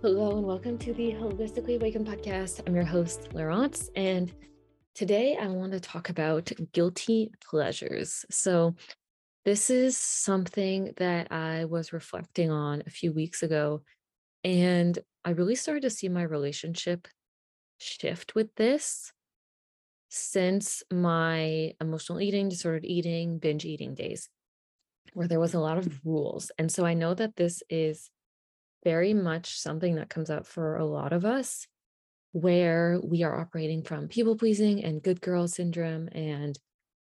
Hello and welcome to the Holistically Awakened podcast. I'm your host, Laurence, and today I want to talk about guilty pleasures. So, this is something that I was reflecting on a few weeks ago, and I really started to see my relationship shift with this since my emotional eating, disordered eating, binge eating days, where there was a lot of rules. And so I know that this is very much something that comes up for a lot of us where we are operating from people pleasing and good girl syndrome and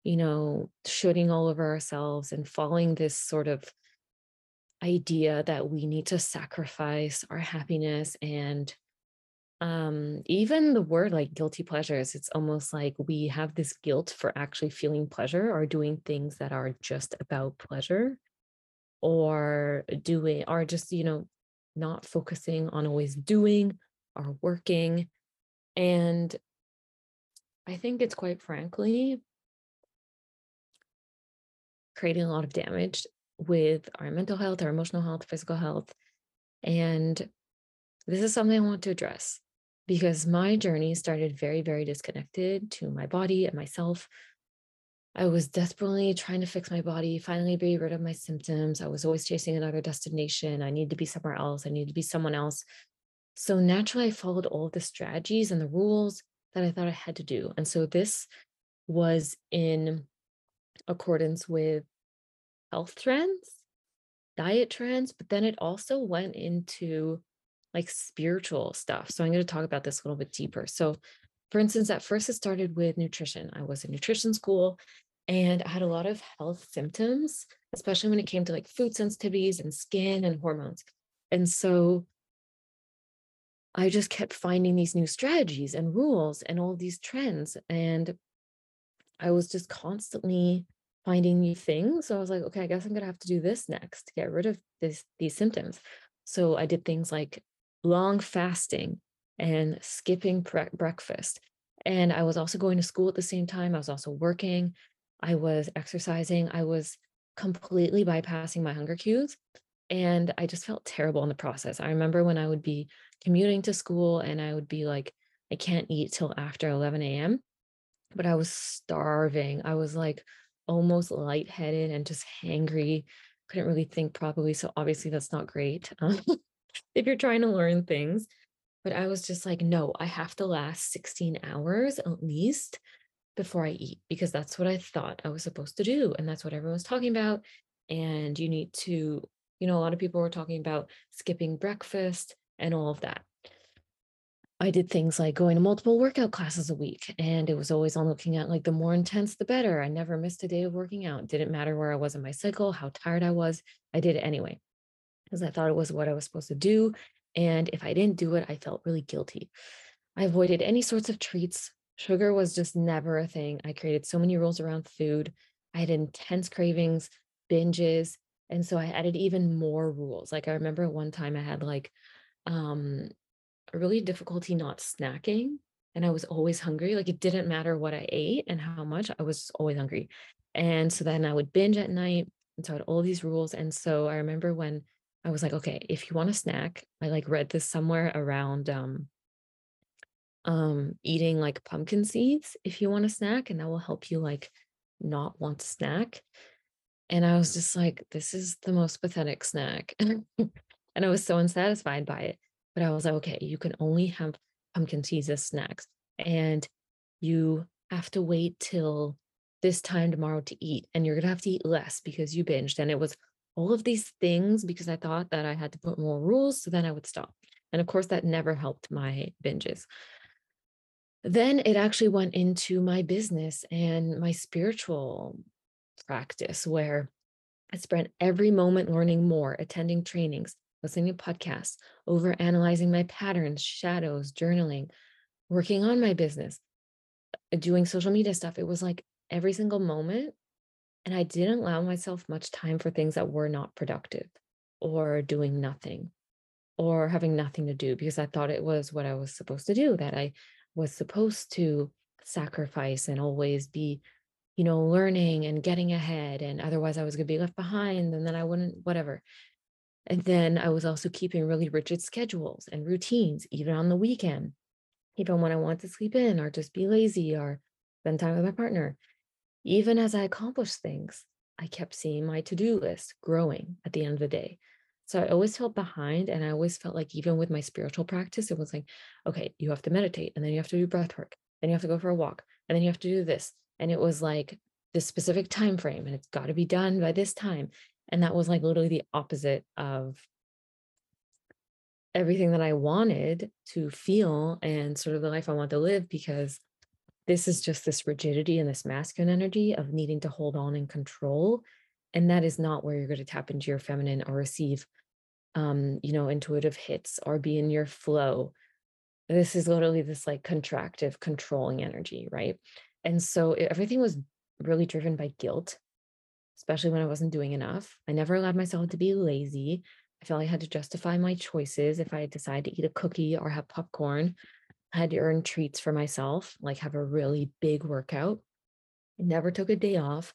you know shoulding all over ourselves and following this sort of idea that we need to sacrifice our happiness and um even the word like guilty pleasures it's almost like we have this guilt for actually feeling pleasure or doing things that are just about pleasure or doing or just you know not focusing on always doing or working. And I think it's quite frankly creating a lot of damage with our mental health, our emotional health, physical health. And this is something I want to address because my journey started very, very disconnected to my body and myself I was desperately trying to fix my body, finally be rid of my symptoms. I was always chasing another destination. I need to be somewhere else. I need to be someone else. So naturally, I followed all the strategies and the rules that I thought I had to do. And so this was in accordance with health trends, diet trends, but then it also went into like spiritual stuff. So I'm going to talk about this a little bit deeper. So, for instance, at first it started with nutrition. I was in nutrition school and I had a lot of health symptoms, especially when it came to like food sensitivities and skin and hormones. And so I just kept finding these new strategies and rules and all these trends. And I was just constantly finding new things. So I was like, okay, I guess I'm gonna have to do this next to get rid of this these symptoms. So I did things like long fasting and skipping pre- breakfast. And I was also going to school at the same time. I was also working. I was exercising. I was completely bypassing my hunger cues. And I just felt terrible in the process. I remember when I would be commuting to school and I would be like, I can't eat till after 11 a.m. But I was starving. I was like almost lightheaded and just hangry. Couldn't really think properly. So obviously that's not great um, if you're trying to learn things. But I was just like, no, I have to last 16 hours at least before I eat because that's what I thought I was supposed to do. And that's what everyone's talking about. And you need to, you know, a lot of people were talking about skipping breakfast and all of that. I did things like going to multiple workout classes a week, and it was always on looking at like the more intense, the better. I never missed a day of working out. Didn't matter where I was in my cycle, how tired I was, I did it anyway because I thought it was what I was supposed to do. And if I didn't do it, I felt really guilty. I avoided any sorts of treats, Sugar was just never a thing. I created so many rules around food. I had intense cravings, binges. And so I added even more rules. Like I remember one time I had like um a really difficulty not snacking and I was always hungry. Like it didn't matter what I ate and how much, I was always hungry. And so then I would binge at night. And so I had all these rules. And so I remember when I was like, okay, if you want a snack, I like read this somewhere around um um eating like pumpkin seeds if you want a snack and that will help you like not want to snack. And i was just like this is the most pathetic snack. And i was so unsatisfied by it but i was like okay you can only have pumpkin seeds as snacks and you have to wait till this time tomorrow to eat and you're going to have to eat less because you binged. And it was all of these things because i thought that i had to put more rules so then i would stop. And of course that never helped my binges then it actually went into my business and my spiritual practice where I spent every moment learning more, attending trainings, listening to podcasts, over analyzing my patterns, shadows, journaling, working on my business, uh, doing social media stuff. It was like every single moment. And I didn't allow myself much time for things that were not productive or doing nothing or having nothing to do because I thought it was what I was supposed to do, that I was supposed to sacrifice and always be you know learning and getting ahead and otherwise i was going to be left behind and then i wouldn't whatever And then I was also keeping really rigid schedules and routines, even on the weekend, even when I want to sleep in or just be lazy or spend time with my partner. Even as I accomplished things, I kept seeing my to do list growing at the end of the day. So I always felt behind. And I always felt like, even with my spiritual practice, it was like, okay, you have to meditate and then you have to do breath work. Then you have to go for a walk and then you have to do this. And it was like this specific time frame and it's got to be done by this time. And that was like literally the opposite of everything that I wanted to feel and sort of the life I want to live because this is just this rigidity and this masculine energy of needing to hold on and control. And that is not where you're going to tap into your feminine or receive, um, you know, intuitive hits or be in your flow. This is literally this like contractive, controlling energy, right? And so everything was really driven by guilt especially when I wasn't doing enough. I never allowed myself to be lazy. I felt I had to justify my choices if I decided to eat a cookie or have popcorn. I had to earn treats for myself, like have a really big workout. I never took a day off.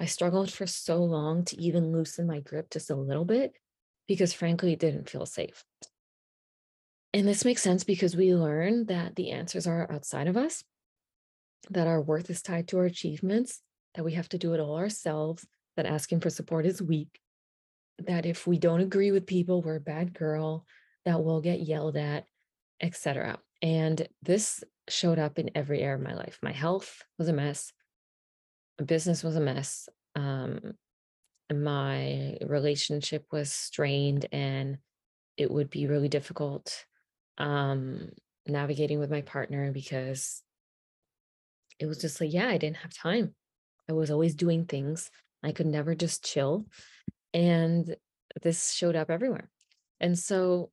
I struggled for so long to even loosen my grip just a little bit because, frankly, it didn't feel safe. And this makes sense because we learn that the answers are outside of us, that our worth is tied to our achievements, that we have to do it all ourselves, that asking for support is weak, that if we don't agree with people, we're a bad girl, that we'll get yelled at, etc. And this showed up in every area of my life. My health was a mess. Business was a mess. Um, my relationship was strained and it would be really difficult um, navigating with my partner because it was just like, yeah, I didn't have time. I was always doing things I could never just chill. And this showed up everywhere. And so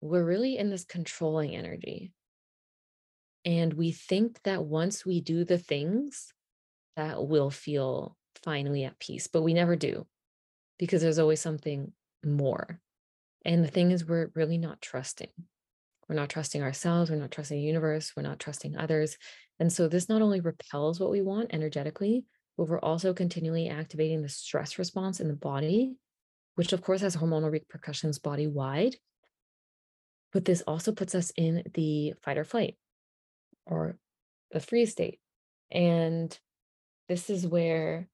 we're really in this controlling energy. And we think that once we do the things, that we'll feel finally at peace, but we never do because there's always something more. And the thing is, we're really not trusting. We're not trusting ourselves. We're not trusting the universe. We're not trusting others. And so this not only repels what we want energetically, but we're also continually activating the stress response in the body, which of course has hormonal repercussions body wide. But this also puts us in the fight or flight or the freeze state. And this is where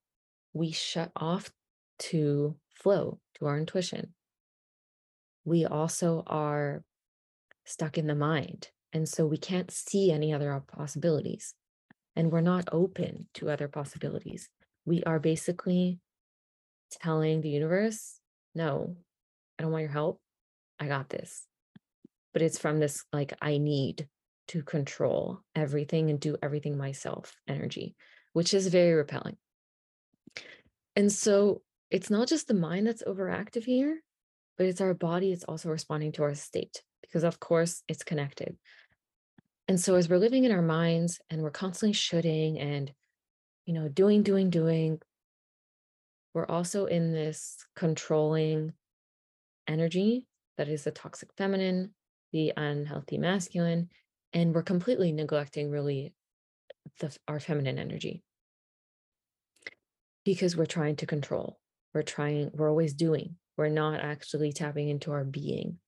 we shut off to flow, to our intuition. We also are stuck in the mind. And so we can't see any other possibilities and we're not open to other possibilities. We are basically telling the universe, no, I don't want your help. I got this. But it's from this, like, I need to control everything and do everything myself energy, which is very repelling. And so it's not just the mind that's overactive here, but it's our body. It's also responding to our state because, of course, it's connected. And so as we're living in our minds and we're constantly shoulding and, you know, doing, doing, doing, we're also in this controlling energy that is the toxic feminine, the unhealthy masculine, and we're completely neglecting really the, our feminine energy because we're trying to control. We're trying, we're always doing. We're not actually tapping into our being.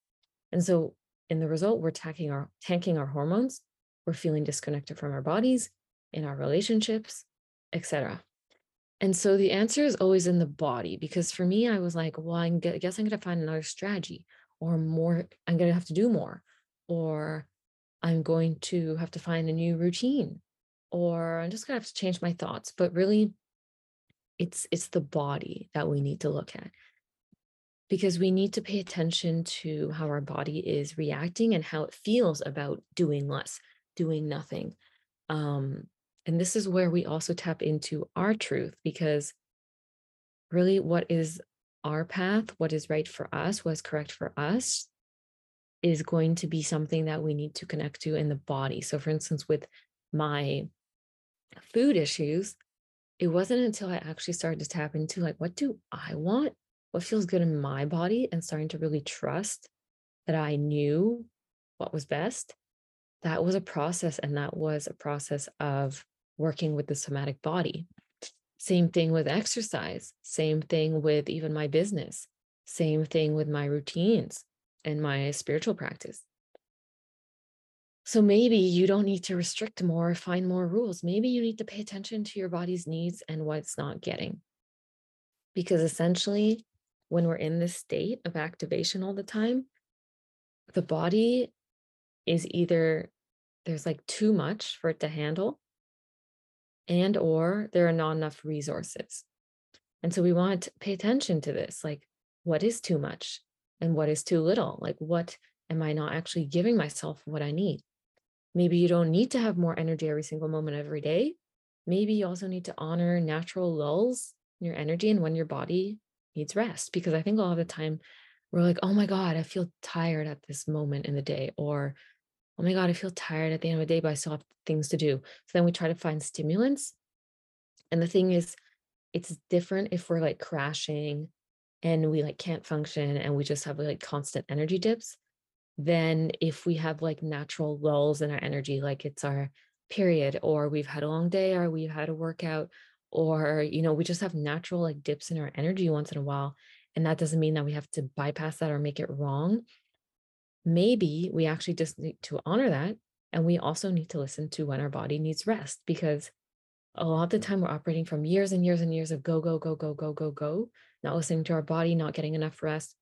And so in the result, we're tanking our tanking our hormones, we're feeling disconnected from our bodies, in our relationships, etc. And so the answer is always in the body because for me, I was like, well, I guess I'm going to find another strategy or more. I'm going to have to do more, or I'm going to have to find a new routine, or I'm just to have to change my thoughts. But really, it's it's the body that we need to look at because we need to pay attention to how our body is reacting and how it feels about doing less, doing nothing. Um, and this is where we also tap into our truth because really what is our path, what is right for us, what's correct for us is going to be something that we need to connect to in the body. So, for instance, with my food issues, it wasn't until I actually started to tap into like, what do I want? what feels good in my body and starting to really trust that I knew what was best, that was a process. And that was a process of working with the somatic body. Same thing with exercise, same thing with even my business. Same thing with my routines and my spiritual practice. So maybe you don't need to restrict more or find more rules. Maybe you need to pay attention to your body's needs and what it's not getting. Because essentially, when we're in this state of activation all the time, the body is either there's like too much for it to handle and or there are not enough resources. And so we want to pay attention to this like what is too much and what is too little? Like what am I not actually giving myself what I need? Maybe you don't need to have more energy every single moment every day. Maybe you also need to honor natural lulls in your energy and when your body needs rest. Because I think a lot of the time we're like, oh my God, I feel tired at this moment in the day. Or, oh my God, I feel tired at the end of the day, but I still have things to do. So then we try to find stimulants. And the thing is, it's different if we're like crashing and we like can't function and we just have like constant energy dips than if we have like natural lulls in our energy, like it's our period, or we've had a long day, or we've had a workout, or, you know, we just have natural like dips in our energy once in a while. And that doesn't mean that we have to bypass that or make it wrong. Maybe we actually just need to honor that. And we also need to listen to when our body needs rest because a lot of the time we're operating from years and years and years of go, go, go, go, go, go, go, not listening to our body, not getting enough rest.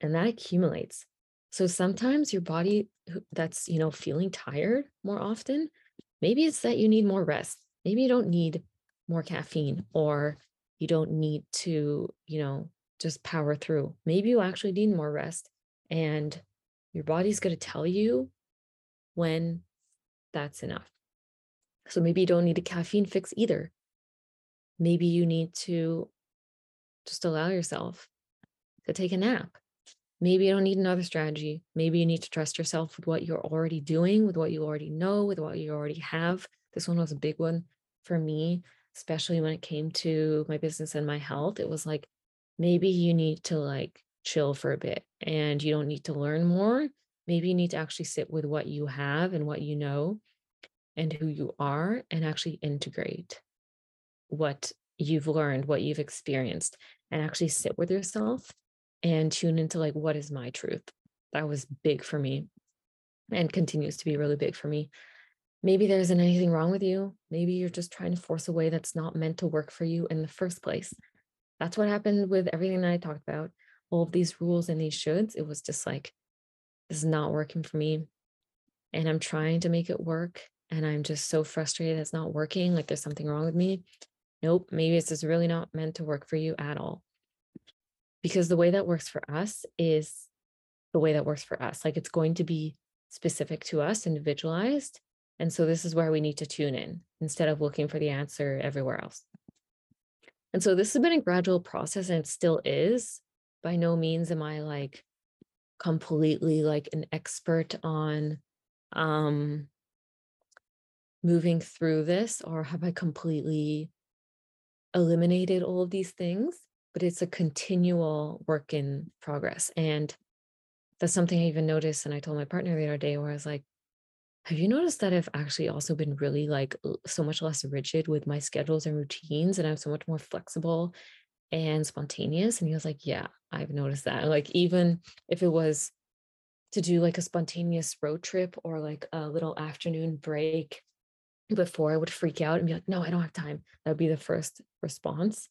And that accumulates. So sometimes your body that's, you know, feeling tired more often, maybe it's that you need more rest. Maybe you don't need more caffeine or you don't need to, you know, just power through. Maybe you actually need more rest and your body's going to tell you when that's enough. So maybe you don't need a caffeine fix either. Maybe you need to just allow yourself to take a nap Maybe you don't need another strategy. Maybe you need to trust yourself with what you're already doing, with what you already know, with what you already have. This one was a big one for me, especially when it came to my business and my health. It was like, maybe you need to like chill for a bit and you don't need to learn more. Maybe you need to actually sit with what you have and what you know and who you are and actually integrate what you've learned, what you've experienced, and actually sit with yourself and tune into like what is my truth. That was big for me and continues to be really big for me. Maybe there isn't anything wrong with you. Maybe you're just trying to force a way that's not meant to work for you in the first place. That's what happened with everything that i talked about. All of these rules and these shoulds it was just like this is not working for me and i'm trying to make it work and i'm just so frustrated it's not working like there's something wrong with me. Nope maybe it's just really not meant to work for you at all because the way that works for us is the way that works for us. Like it's going to be specific to us, individualized. And so this is where we need to tune in instead of looking for the answer everywhere else. And so this has been a gradual process and it still is. By no means am I like completely like an expert on um moving through this or have I completely eliminated all of these things? But it's a continual work in progress. And that's something I even noticed. And I told my partner the other day where I was like, have you noticed that I've actually also been really like so much less rigid with my schedules and routines and I'm so much more flexible and spontaneous? And he was like, Yeah, I've noticed that. Like, even if it was to do like a spontaneous road trip or like a little afternoon break before I would freak out and be like, No, I don't have time. That would be the first response.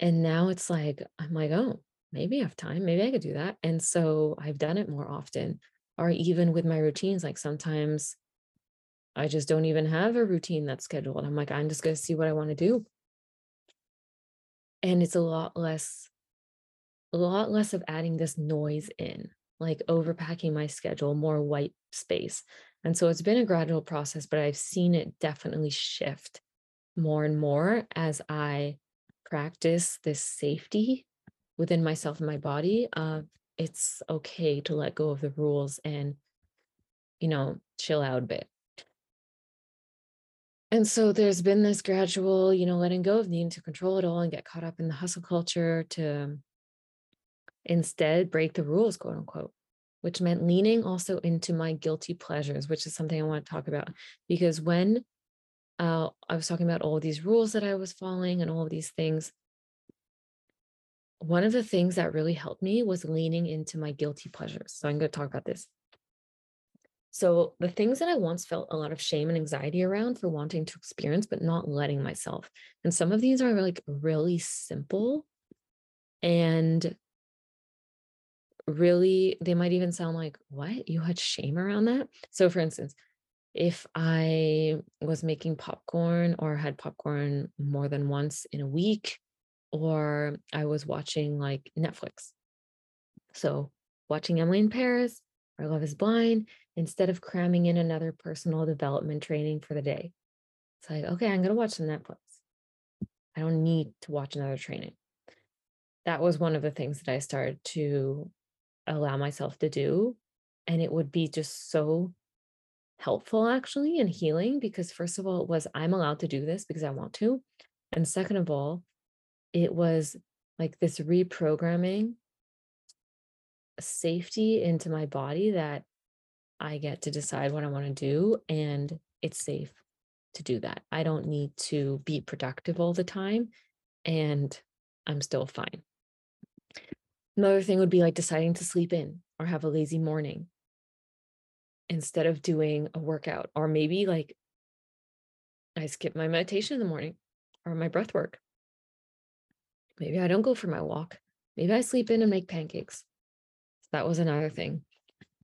And now it's like, I'm like, oh, maybe I have time. Maybe I could do that. And so I've done it more often. Or even with my routines, like sometimes I just don't even have a routine that's scheduled. I'm like, I'm just going to see what I want to do. And it's a lot less, a lot less of adding this noise in, like overpacking my schedule, more white space. And so it's been a gradual process, but I've seen it definitely shift more and more as I practice this safety within myself and my body uh, it's okay to let go of the rules and you know chill out a bit. And so there's been this gradual you know letting go of needing to control it all and get caught up in the hustle culture to instead break the rules quote unquote which meant leaning also into my guilty pleasures which is something i want to talk about because when uh, I was talking about all these rules that I was following and all of these things. one of the things that really helped me was leaning into my guilty pleasures. So I'm going to talk about this. So, the things that I once felt a lot of shame and anxiety around for wanting to experience, but not letting myself. And some of these are like really simple and really, they might even sound like, what? You had shame around that? So, for instance, if I was making popcorn or had popcorn more than once in a week, or I was watching like Netflix. So, watching Emily in Paris or Love is Blind instead of cramming in another personal development training for the day. It's like, okay, I'm going to watch some Netflix. I don't need to watch another training. That was one of the things that I started to allow myself to do. And it would be just so helpful actually and healing because first of all it was i'm allowed to do this because i want to and second of all it was like this reprogramming safety into my body that i get to decide what i want to do and it's safe to do that. I don't need to be productive all the time and i'm still fine. Another thing would be like deciding to sleep in or have a lazy morning instead of doing a workout or maybe like I skip my meditation in the morning or my breath work. Maybe I don't go for my walk. Maybe I sleep in and make pancakes. That was another thing.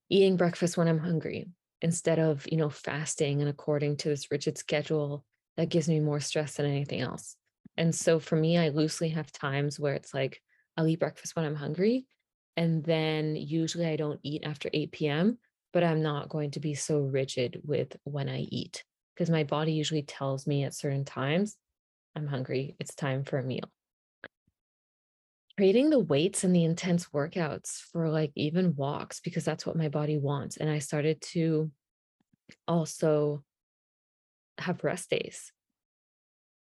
Eating breakfast when I'm hungry instead of, you know, fasting and according to this rigid schedule that gives me more stress than anything else. And so for me, I loosely have times where it's like I'll eat breakfast when I'm hungry. And then usually I don't eat after 8 p.m but I'm not going to be so rigid with when I eat because my body usually tells me at certain times I'm hungry, it's time for a meal. Creating the weights and the intense workouts for like even walks because that's what my body wants. And I started to also have rest days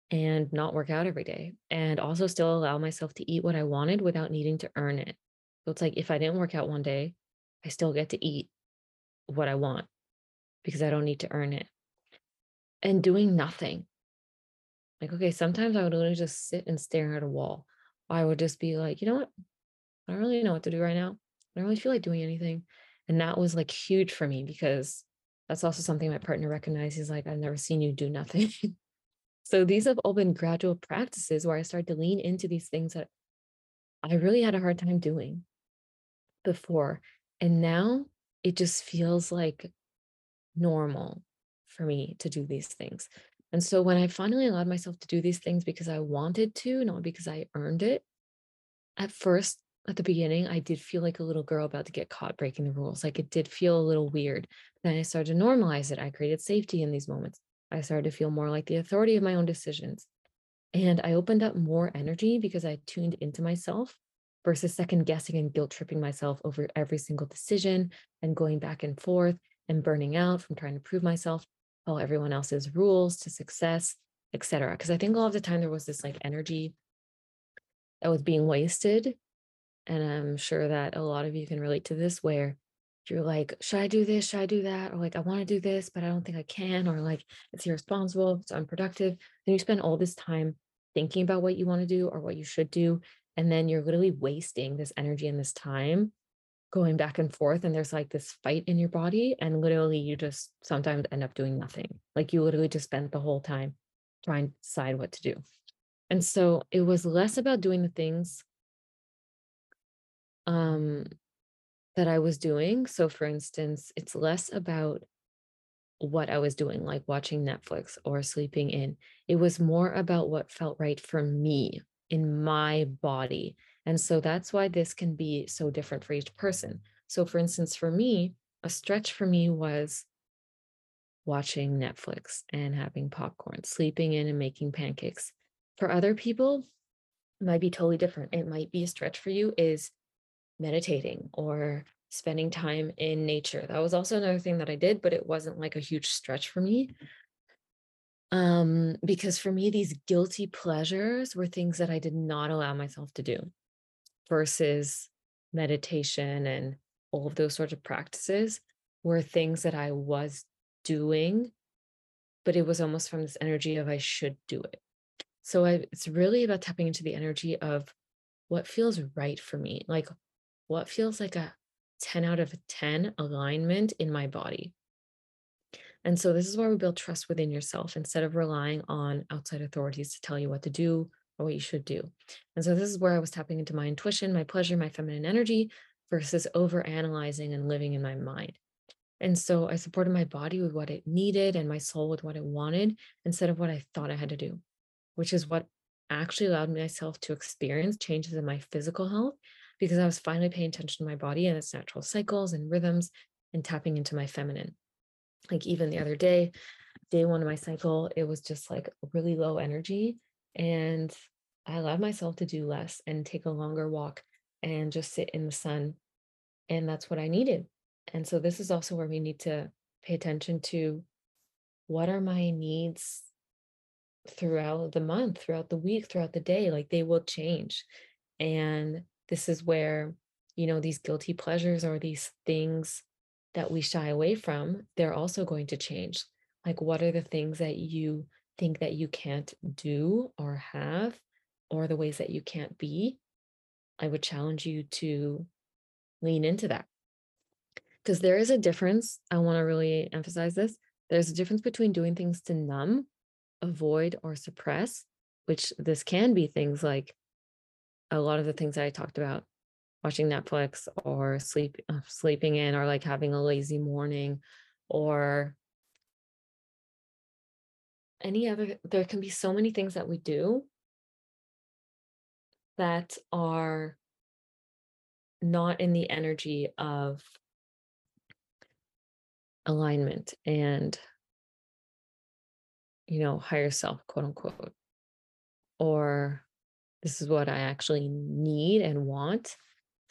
and not work out every day and also still allow myself to eat what I wanted without needing to earn it. So it's like if I didn't work out one day, I still get to eat what I want because I don't need to earn it. And doing nothing. Like, okay, sometimes I would literally just sit and stare at a wall. I would just be like, you know what? I don't really know what to do right now. I don't really feel like doing anything. And that was like huge for me because that's also something my partner recognized. He's like, I've never seen you do nothing. so these have all been gradual practices where I started to lean into these things that I really had a hard time doing before. And now it just feels like normal for me to do these things. And so when I finally allowed myself to do these things because I wanted to, not because I earned it, at first, at the beginning, I did feel like a little girl about to get caught breaking the rules. Like it did feel a little weird. Then I started to normalize it. I created safety in these moments. I started to feel more like the authority of my own decisions. And I opened up more energy because I tuned into myself versus second guessing and guilt tripping myself over every single decision and going back and forth and burning out from trying to prove myself follow everyone else's rules to success etc because i think all of the time there was this like energy that was being wasted and i'm sure that a lot of you can relate to this where you're like should i do this? Should i do that? or like i want to do this but i don't think i can or like it's irresponsible it's unproductive and you spend all this time thinking about what you want to do or what you should do and then you're literally wasting this energy and this time going back and forth. And there's like this fight in your body. And literally, you just sometimes end up doing nothing. Like you literally just spent the whole time trying to decide what to do. And so it was less about doing the things um, that I was doing. So, for instance, it's less about what I was doing, like watching Netflix or sleeping in. It was more about what felt right for me, in my body. And so that's why this can be so different for each person. So, for instance, for me, a stretch for me was watching Netflix and having popcorn, sleeping in and making pancakes. For other people, it might be totally different. It might be a stretch for you is meditating or spending time in nature. That was also another thing that I did, but it wasn't like a huge stretch for me um because for me these guilty pleasures were things that i did not allow myself to do versus meditation and all of those sorts of practices were things that i was doing but it was almost from this energy of i should do it so I, it's really about tapping into the energy of what feels right for me? Like, what feels like a 10 out of 10 alignment in my body? And so this is where we build trust within yourself instead of relying on outside authorities to tell you what to do or what you should do. And so this is where I was tapping into my intuition, my pleasure, my feminine energy versus over analyzing and living in my mind. And so I supported my body with what it needed and my soul with what it wanted instead of what I thought I had to do, which is what actually allowed myself to experience changes in my physical health because I was finally paying attention to my body and its natural cycles and rhythms and tapping into my feminine. Like even the other day, day one of my cycle, it was just like really low energy. And I allowed myself to do less and take a longer walk and just sit in the sun. And that's what I needed. And so this is also where we need to pay attention to what are my needs throughout the month, throughout the week, throughout the day. Like they will change. And this is where, you know, these guilty pleasures or these things that we shy away from, they're also going to change. Like, what are the things that you think that you can't do or have, or the ways that you can't be? I would challenge you to lean into that. Because there is a difference. I want to really emphasize this. There's a difference between doing things to numb, avoid, or suppress, which this can be things like a lot of the things that I talked about watching Netflix or sleep uh, sleeping in or like having a lazy morning or any other there can be so many things that we do that are not in the energy of alignment and you know higher self quote unquote or this is what i actually need and want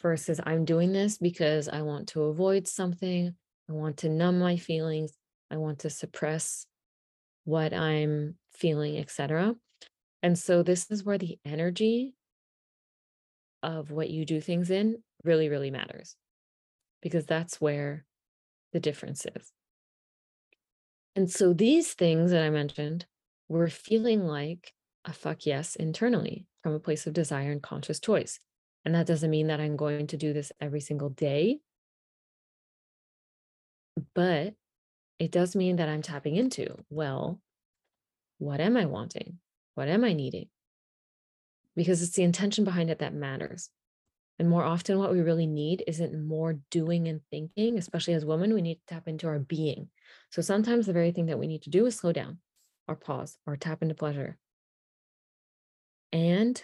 versus I'm doing this because I want to avoid something. I want to numb my feelings. I want to suppress what I'm feeling, etc. And so this is where the energy of what you do things in really, really matters because that's where the difference is. And so these things that I mentioned were feeling like a fuck yes internally from a place of desire and conscious choice. And that doesn't mean that I'm going to do this every single day. But it does mean that I'm tapping into, well, what am I wanting? What am I needing? Because it's the intention behind it that matters. And more often, what we really need isn't more doing and thinking, especially as women, we need to tap into our being. So sometimes the very thing that we need to do is slow down or pause or tap into pleasure. And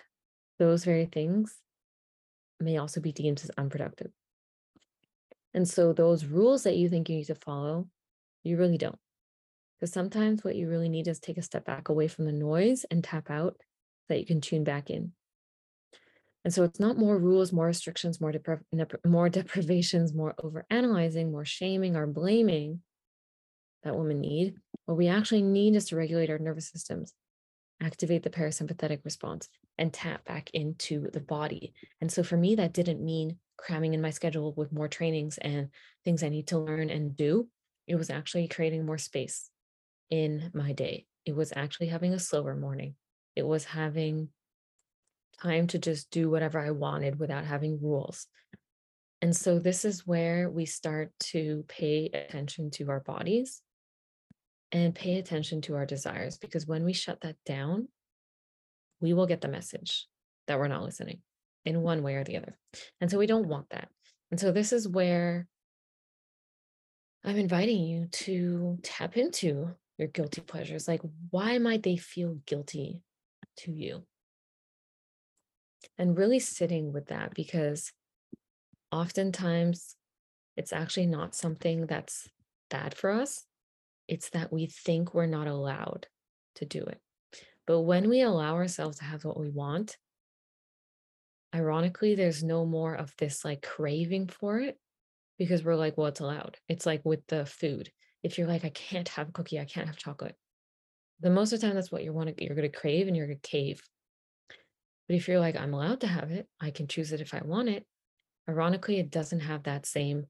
those very things may also be deemed as unproductive. And so those rules that you think you need to follow, you really don't. Because sometimes what you really need is take a step back away from the noise and tap out so that you can tune back in. And so it's not more rules, more restrictions, more depri- more deprivations, more over analyzing, more shaming or blaming that women need. What we actually need is to regulate our nervous systems activate the parasympathetic response and tap back into the body. And so for me, that didn't mean cramming in my schedule with more trainings and things I need to learn and do. It was actually creating more space in my day. It was actually having a slower morning. It was having time to just do whatever I wanted without having rules. And so this is where we start to pay attention to our bodies and pay attention to our desires because when we shut that down, we will get the message that we're not listening in one way or the other. And so we don't want that. And so this is where I'm inviting you to tap into your guilty pleasures. Like, why might they feel guilty to you? And really sitting with that because oftentimes it's actually not something that's bad for us it's that we think we're not allowed to do it. But when we allow ourselves to have what we want, ironically, there's no more of this like craving for it because we're like, well, it's allowed. It's like with the food. If you're like, I can't have cookie, I can't have chocolate. The most of the time, that's what you want to, you're going to crave and you're going to cave. But if you're like, I'm allowed to have it, I can choose it if I want it. Ironically, it doesn't have that same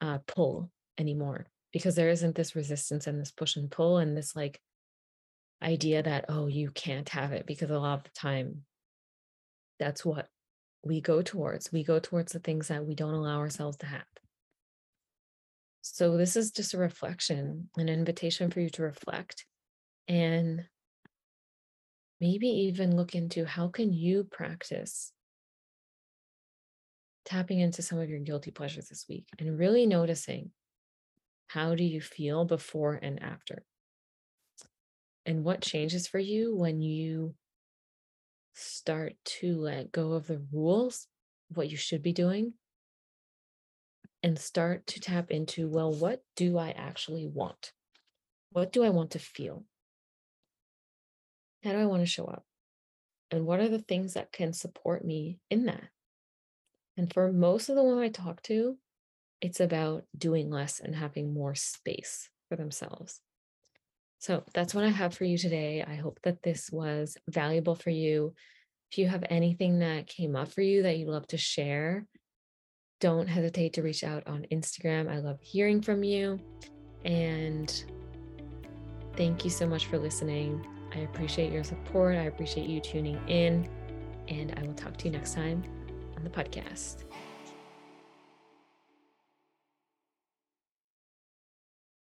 uh, pull anymore because there isn't this resistance and this push and pull and this like idea that oh you can't have it because a lot of the time that's what we go towards. We go towards the things that we don't allow ourselves to have. So, this is just a reflection, an invitation for you to reflect and maybe even look into how can you practice tapping into some of your guilty pleasures this week and really noticing how do you feel before and after? And what changes for you when you start to let go of the rules what you should be doing? And start to tap into well what do i actually want? What do i want to feel? How do i want to show up? And what are the things that can support me in that? And for most of the women I talk to, it's about doing less and having more space for themselves. So that's what I have for you today. I hope that this was valuable for you. If you have anything that came up for you that you'd love to share, don't hesitate to reach out on Instagram. I love hearing from you. And thank you so much for listening. I appreciate your support. I appreciate you tuning in. And I will talk to you next time on the podcast.